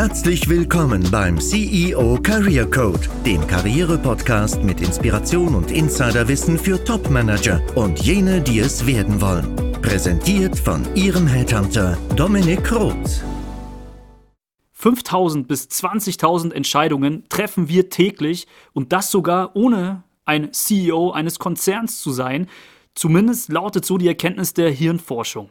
Herzlich willkommen beim CEO Career Code, dem Karriere-Podcast mit Inspiration und Insiderwissen für Top-Manager und jene, die es werden wollen. Präsentiert von Ihrem Headhunter Dominik Roth. 5000 bis 20.000 Entscheidungen treffen wir täglich und das sogar ohne ein CEO eines Konzerns zu sein. Zumindest lautet so die Erkenntnis der Hirnforschung.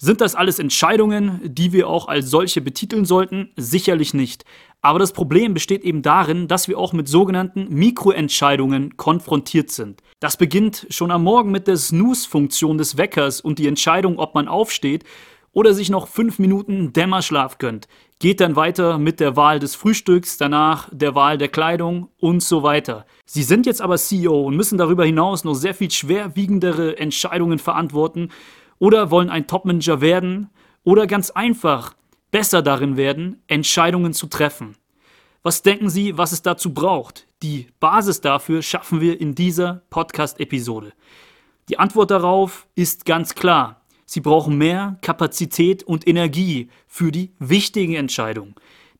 Sind das alles Entscheidungen, die wir auch als solche betiteln sollten? Sicherlich nicht. Aber das Problem besteht eben darin, dass wir auch mit sogenannten Mikroentscheidungen konfrontiert sind. Das beginnt schon am Morgen mit der Snooze-Funktion des Weckers und die Entscheidung, ob man aufsteht oder sich noch fünf Minuten Dämmerschlaf gönnt. Geht dann weiter mit der Wahl des Frühstücks, danach der Wahl der Kleidung und so weiter. Sie sind jetzt aber CEO und müssen darüber hinaus noch sehr viel schwerwiegendere Entscheidungen verantworten oder wollen ein Topmanager werden oder ganz einfach besser darin werden, Entscheidungen zu treffen. Was denken Sie, was es dazu braucht? Die Basis dafür schaffen wir in dieser Podcast-Episode. Die Antwort darauf ist ganz klar. Sie brauchen mehr Kapazität und Energie für die wichtigen Entscheidungen.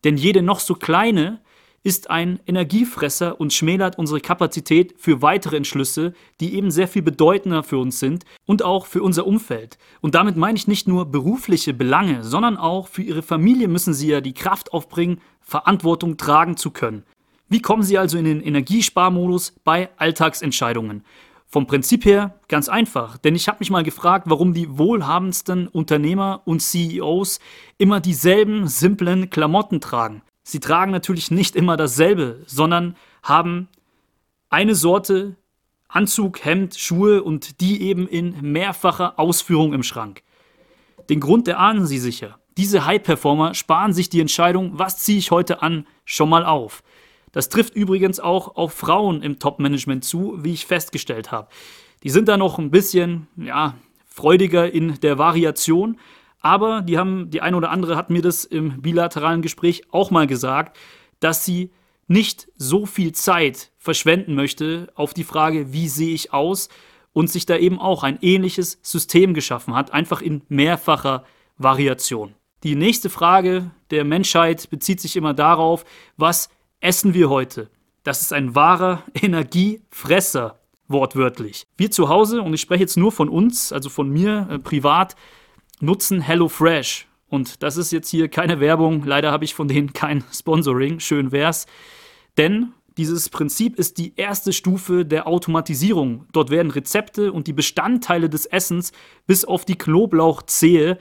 Denn jede noch so kleine ist ein Energiefresser und schmälert unsere Kapazität für weitere Entschlüsse, die eben sehr viel bedeutender für uns sind und auch für unser Umfeld. Und damit meine ich nicht nur berufliche Belange, sondern auch für Ihre Familie müssen Sie ja die Kraft aufbringen, Verantwortung tragen zu können. Wie kommen Sie also in den Energiesparmodus bei Alltagsentscheidungen? Vom Prinzip her ganz einfach, denn ich habe mich mal gefragt, warum die wohlhabendsten Unternehmer und CEOs immer dieselben simplen Klamotten tragen. Sie tragen natürlich nicht immer dasselbe, sondern haben eine Sorte Anzug, Hemd, Schuhe und die eben in mehrfacher Ausführung im Schrank. Den Grund erahnen Sie sicher. Diese High-Performer sparen sich die Entscheidung, was ziehe ich heute an, schon mal auf. Das trifft übrigens auch auf Frauen im Top-Management zu, wie ich festgestellt habe. Die sind da noch ein bisschen, ja, freudiger in der Variation, aber die haben, die eine oder andere hat mir das im bilateralen Gespräch auch mal gesagt, dass sie nicht so viel Zeit verschwenden möchte auf die Frage, wie sehe ich aus und sich da eben auch ein ähnliches System geschaffen hat, einfach in mehrfacher Variation. Die nächste Frage der Menschheit bezieht sich immer darauf, was essen wir heute? Das ist ein wahrer Energiefresser, wortwörtlich. Wir zu Hause, und ich spreche jetzt nur von uns, also von mir äh, privat, nutzen HelloFresh. Und das ist jetzt hier keine Werbung. Leider habe ich von denen kein Sponsoring. Schön wär's. Denn dieses Prinzip ist die erste Stufe der Automatisierung. Dort werden Rezepte und die Bestandteile des Essens bis auf die Knoblauchzehe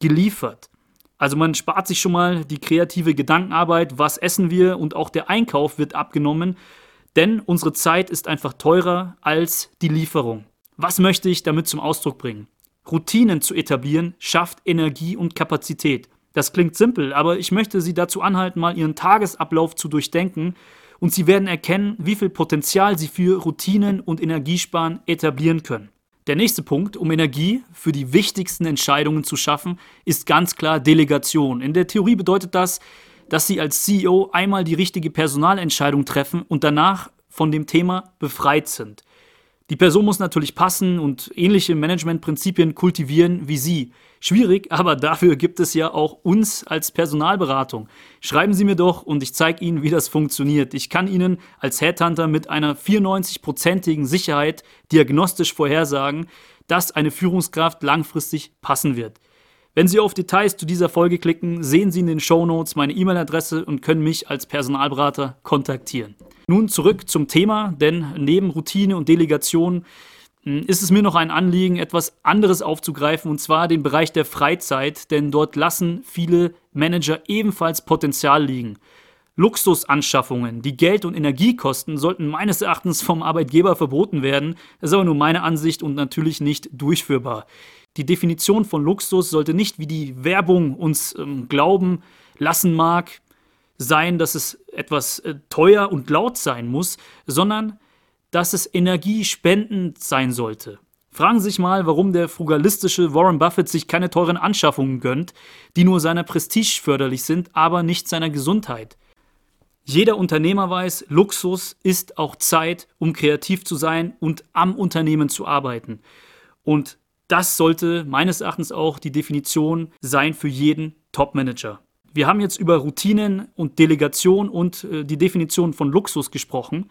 geliefert. Also man spart sich schon mal die kreative Gedankenarbeit, was essen wir und auch der Einkauf wird abgenommen, denn unsere Zeit ist einfach teurer als die Lieferung. Was möchte ich damit zum Ausdruck bringen? Routinen zu etablieren, schafft Energie und Kapazität. Das klingt simpel, aber ich möchte Sie dazu anhalten, mal Ihren Tagesablauf zu durchdenken und Sie werden erkennen, wie viel Potenzial Sie für Routinen und Energiesparen etablieren können. Der nächste Punkt, um Energie für die wichtigsten Entscheidungen zu schaffen, ist ganz klar Delegation. In der Theorie bedeutet das, dass Sie als CEO einmal die richtige Personalentscheidung treffen und danach von dem Thema befreit sind. Die Person muss natürlich passen und ähnliche Managementprinzipien kultivieren wie Sie. Schwierig, aber dafür gibt es ja auch uns als Personalberatung. Schreiben Sie mir doch und ich zeige Ihnen, wie das funktioniert. Ich kann Ihnen als Headhunter mit einer 94-prozentigen Sicherheit diagnostisch vorhersagen, dass eine Führungskraft langfristig passen wird. Wenn Sie auf Details zu dieser Folge klicken, sehen Sie in den Show Notes meine E-Mail-Adresse und können mich als Personalberater kontaktieren. Nun zurück zum Thema, denn neben Routine und Delegation hm, ist es mir noch ein Anliegen, etwas anderes aufzugreifen, und zwar den Bereich der Freizeit, denn dort lassen viele Manager ebenfalls Potenzial liegen. Luxusanschaffungen, die Geld und Energie kosten, sollten meines Erachtens vom Arbeitgeber verboten werden. Das ist aber nur meine Ansicht und natürlich nicht durchführbar. Die Definition von Luxus sollte nicht, wie die Werbung uns ähm, glauben lassen mag, sein, dass es etwas äh, teuer und laut sein muss, sondern dass es energiespendend sein sollte. Fragen Sie sich mal, warum der frugalistische Warren Buffett sich keine teuren Anschaffungen gönnt, die nur seiner Prestige förderlich sind, aber nicht seiner Gesundheit. Jeder Unternehmer weiß, Luxus ist auch Zeit, um kreativ zu sein und am Unternehmen zu arbeiten. Und das sollte meines Erachtens auch die Definition sein für jeden Topmanager. Wir haben jetzt über Routinen und Delegation und äh, die Definition von Luxus gesprochen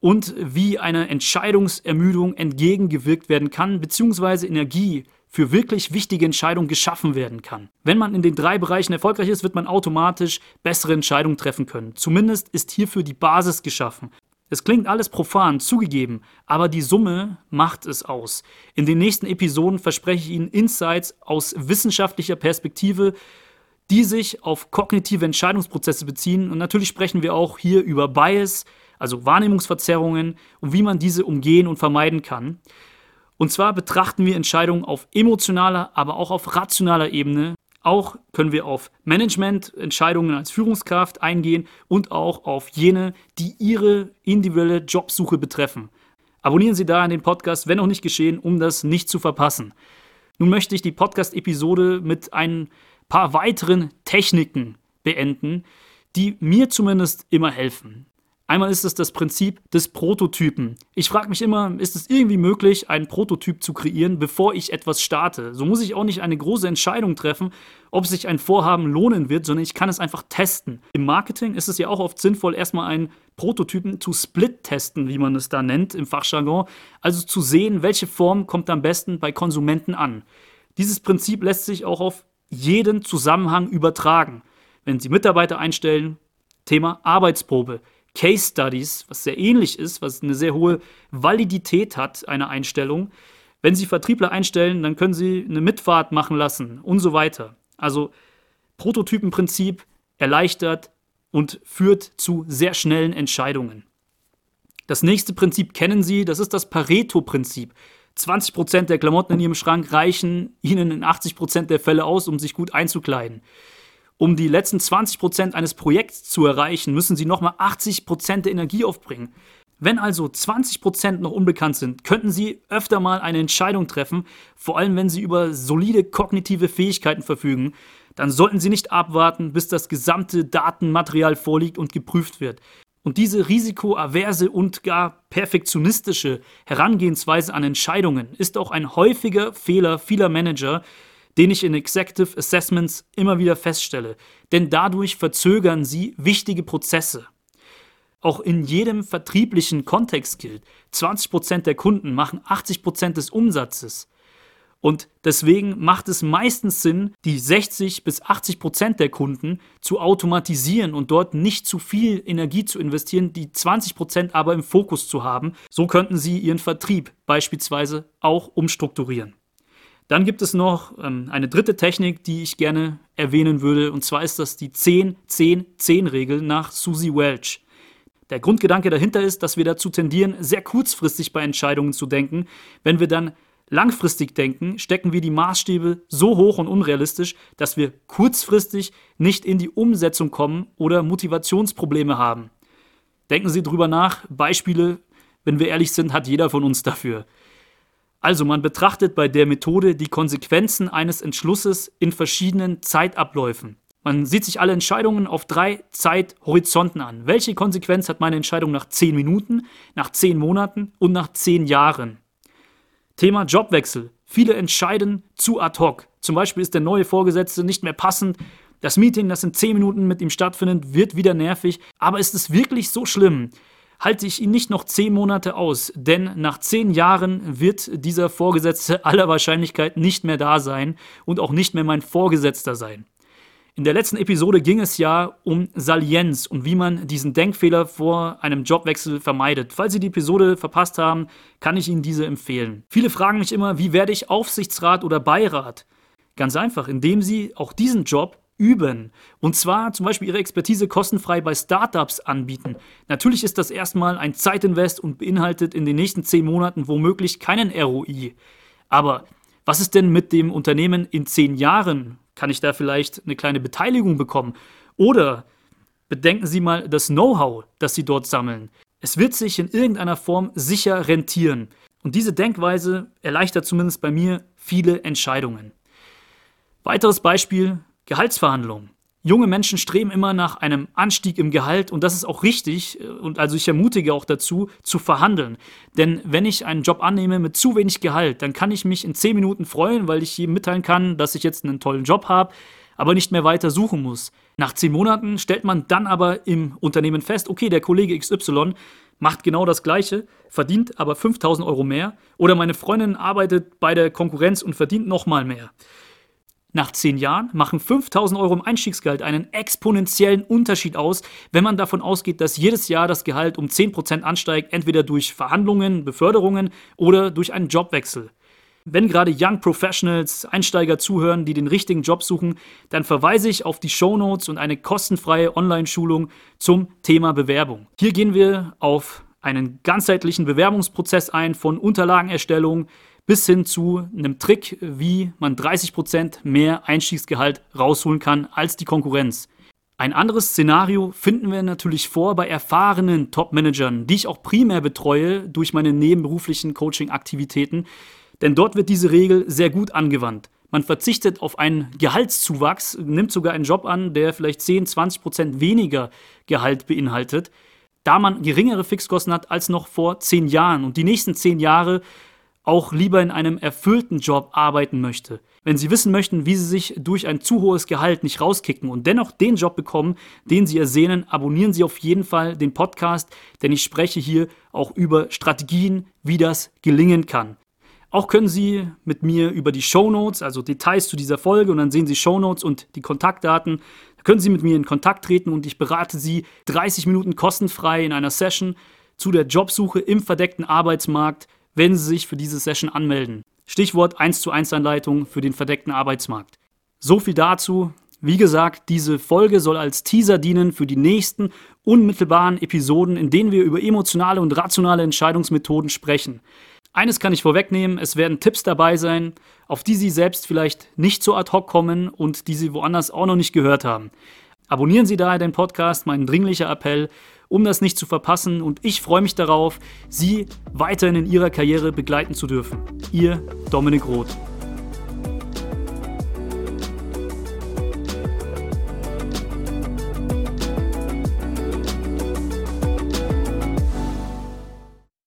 und wie einer Entscheidungsermüdung entgegengewirkt werden kann, beziehungsweise Energie für wirklich wichtige Entscheidungen geschaffen werden kann. Wenn man in den drei Bereichen erfolgreich ist, wird man automatisch bessere Entscheidungen treffen können. Zumindest ist hierfür die Basis geschaffen. Es klingt alles profan, zugegeben, aber die Summe macht es aus. In den nächsten Episoden verspreche ich Ihnen Insights aus wissenschaftlicher Perspektive, die sich auf kognitive Entscheidungsprozesse beziehen. Und natürlich sprechen wir auch hier über Bias, also Wahrnehmungsverzerrungen und wie man diese umgehen und vermeiden kann. Und zwar betrachten wir Entscheidungen auf emotionaler, aber auch auf rationaler Ebene. Auch können wir auf Management-Entscheidungen als Führungskraft eingehen und auch auf jene, die Ihre individuelle Jobsuche betreffen. Abonnieren Sie da den Podcast, wenn noch nicht geschehen, um das nicht zu verpassen. Nun möchte ich die Podcast-Episode mit ein paar weiteren Techniken beenden, die mir zumindest immer helfen. Einmal ist es das Prinzip des Prototypen. Ich frage mich immer, ist es irgendwie möglich, einen Prototyp zu kreieren, bevor ich etwas starte? So muss ich auch nicht eine große Entscheidung treffen, ob sich ein Vorhaben lohnen wird, sondern ich kann es einfach testen. Im Marketing ist es ja auch oft sinnvoll, erstmal einen Prototypen zu split testen, wie man es da nennt im Fachjargon. Also zu sehen, welche Form kommt am besten bei Konsumenten an. Dieses Prinzip lässt sich auch auf jeden Zusammenhang übertragen. Wenn Sie Mitarbeiter einstellen, Thema Arbeitsprobe. Case Studies, was sehr ähnlich ist, was eine sehr hohe Validität hat, eine Einstellung. Wenn Sie Vertriebler einstellen, dann können Sie eine Mitfahrt machen lassen und so weiter. Also Prototypenprinzip erleichtert und führt zu sehr schnellen Entscheidungen. Das nächste Prinzip kennen Sie, das ist das Pareto-Prinzip. 20% der Klamotten in Ihrem Schrank reichen Ihnen in 80% der Fälle aus, um sich gut einzukleiden. Um die letzten 20% eines Projekts zu erreichen, müssen sie nochmal 80% der Energie aufbringen. Wenn also 20% noch unbekannt sind, könnten Sie öfter mal eine Entscheidung treffen, vor allem wenn Sie über solide kognitive Fähigkeiten verfügen, dann sollten Sie nicht abwarten, bis das gesamte Datenmaterial vorliegt und geprüft wird. Und diese risikoaverse und gar perfektionistische Herangehensweise an Entscheidungen ist auch ein häufiger Fehler vieler Manager, den ich in Executive Assessments immer wieder feststelle. Denn dadurch verzögern sie wichtige Prozesse. Auch in jedem vertrieblichen Kontext gilt, 20% der Kunden machen 80% des Umsatzes. Und deswegen macht es meistens Sinn, die 60 bis 80 Prozent der Kunden zu automatisieren und dort nicht zu viel Energie zu investieren, die 20 Prozent aber im Fokus zu haben. So könnten Sie Ihren Vertrieb beispielsweise auch umstrukturieren. Dann gibt es noch ähm, eine dritte Technik, die ich gerne erwähnen würde, und zwar ist das die 10-10-10-Regel nach Susie Welch. Der Grundgedanke dahinter ist, dass wir dazu tendieren, sehr kurzfristig bei Entscheidungen zu denken. Wenn wir dann langfristig denken, stecken wir die Maßstäbe so hoch und unrealistisch, dass wir kurzfristig nicht in die Umsetzung kommen oder Motivationsprobleme haben. Denken Sie drüber nach. Beispiele, wenn wir ehrlich sind, hat jeder von uns dafür. Also man betrachtet bei der Methode die Konsequenzen eines Entschlusses in verschiedenen Zeitabläufen. Man sieht sich alle Entscheidungen auf drei Zeithorizonten an. Welche Konsequenz hat meine Entscheidung nach zehn Minuten, nach zehn Monaten und nach zehn Jahren? Thema Jobwechsel. Viele entscheiden zu ad hoc. Zum Beispiel ist der neue Vorgesetzte nicht mehr passend. Das Meeting, das in zehn Minuten mit ihm stattfindet, wird wieder nervig. Aber ist es wirklich so schlimm? halte ich ihn nicht noch zehn Monate aus, denn nach zehn Jahren wird dieser Vorgesetzte aller Wahrscheinlichkeit nicht mehr da sein und auch nicht mehr mein Vorgesetzter sein. In der letzten Episode ging es ja um Salienz und wie man diesen Denkfehler vor einem Jobwechsel vermeidet. Falls Sie die Episode verpasst haben, kann ich Ihnen diese empfehlen. Viele fragen mich immer, wie werde ich Aufsichtsrat oder Beirat? Ganz einfach, indem Sie auch diesen Job üben. Und zwar zum Beispiel ihre Expertise kostenfrei bei Startups anbieten. Natürlich ist das erstmal ein Zeitinvest und beinhaltet in den nächsten zehn Monaten womöglich keinen ROI. Aber was ist denn mit dem Unternehmen in zehn Jahren? Kann ich da vielleicht eine kleine Beteiligung bekommen? Oder bedenken Sie mal das Know-how, das Sie dort sammeln. Es wird sich in irgendeiner Form sicher rentieren. Und diese Denkweise erleichtert zumindest bei mir viele Entscheidungen. Weiteres Beispiel, Gehaltsverhandlungen. Junge Menschen streben immer nach einem Anstieg im Gehalt und das ist auch richtig und also ich ermutige auch dazu, zu verhandeln. Denn wenn ich einen Job annehme mit zu wenig Gehalt, dann kann ich mich in 10 Minuten freuen, weil ich jedem mitteilen kann, dass ich jetzt einen tollen Job habe. aber nicht mehr weiter suchen muss. Nach zehn Monaten stellt man dann aber im Unternehmen fest, okay, der Kollege XY macht genau das Gleiche, verdient aber 5000 Euro mehr oder meine Freundin arbeitet bei der Konkurrenz und verdient nochmal mehr. Nach zehn Jahren machen 5000 Euro im Einstiegsgehalt einen exponentiellen Unterschied aus, wenn man davon ausgeht, dass jedes Jahr das Gehalt um 10% ansteigt, entweder durch Verhandlungen, Beförderungen oder durch einen Jobwechsel. Wenn gerade Young Professionals, Einsteiger zuhören, die den richtigen Job suchen, dann verweise ich auf die Show Notes und eine kostenfreie Online-Schulung zum Thema Bewerbung. Hier gehen wir auf einen ganzheitlichen Bewerbungsprozess ein, von Unterlagenerstellung bis hin zu einem Trick, wie man 30% mehr Einstiegsgehalt rausholen kann als die Konkurrenz. Ein anderes Szenario finden wir natürlich vor bei erfahrenen Top-Managern, die ich auch primär betreue durch meine nebenberuflichen Coaching-Aktivitäten, denn dort wird diese Regel sehr gut angewandt. Man verzichtet auf einen Gehaltszuwachs, nimmt sogar einen Job an, der vielleicht 10, 20 Prozent weniger Gehalt beinhaltet, da man geringere Fixkosten hat als noch vor zehn Jahren und die nächsten zehn Jahre auch lieber in einem erfüllten Job arbeiten möchte. Wenn Sie wissen möchten, wie Sie sich durch ein zu hohes Gehalt nicht rauskicken und dennoch den Job bekommen, den Sie ersehnen, abonnieren Sie auf jeden Fall den Podcast, denn ich spreche hier auch über Strategien, wie das gelingen kann. Auch können Sie mit mir über die Show Notes, also Details zu dieser Folge, und dann sehen Sie Show Notes und die Kontaktdaten, da können Sie mit mir in Kontakt treten und ich berate Sie 30 Minuten kostenfrei in einer Session zu der Jobsuche im verdeckten Arbeitsmarkt, wenn Sie sich für diese Session anmelden. Stichwort 1 zu 1 Anleitung für den verdeckten Arbeitsmarkt. So viel dazu. Wie gesagt, diese Folge soll als Teaser dienen für die nächsten unmittelbaren Episoden, in denen wir über emotionale und rationale Entscheidungsmethoden sprechen. Eines kann ich vorwegnehmen, es werden Tipps dabei sein, auf die Sie selbst vielleicht nicht so ad hoc kommen und die Sie woanders auch noch nicht gehört haben. Abonnieren Sie daher den Podcast, mein dringlicher Appell, um das nicht zu verpassen und ich freue mich darauf, Sie weiterhin in Ihrer Karriere begleiten zu dürfen. Ihr Dominik Roth.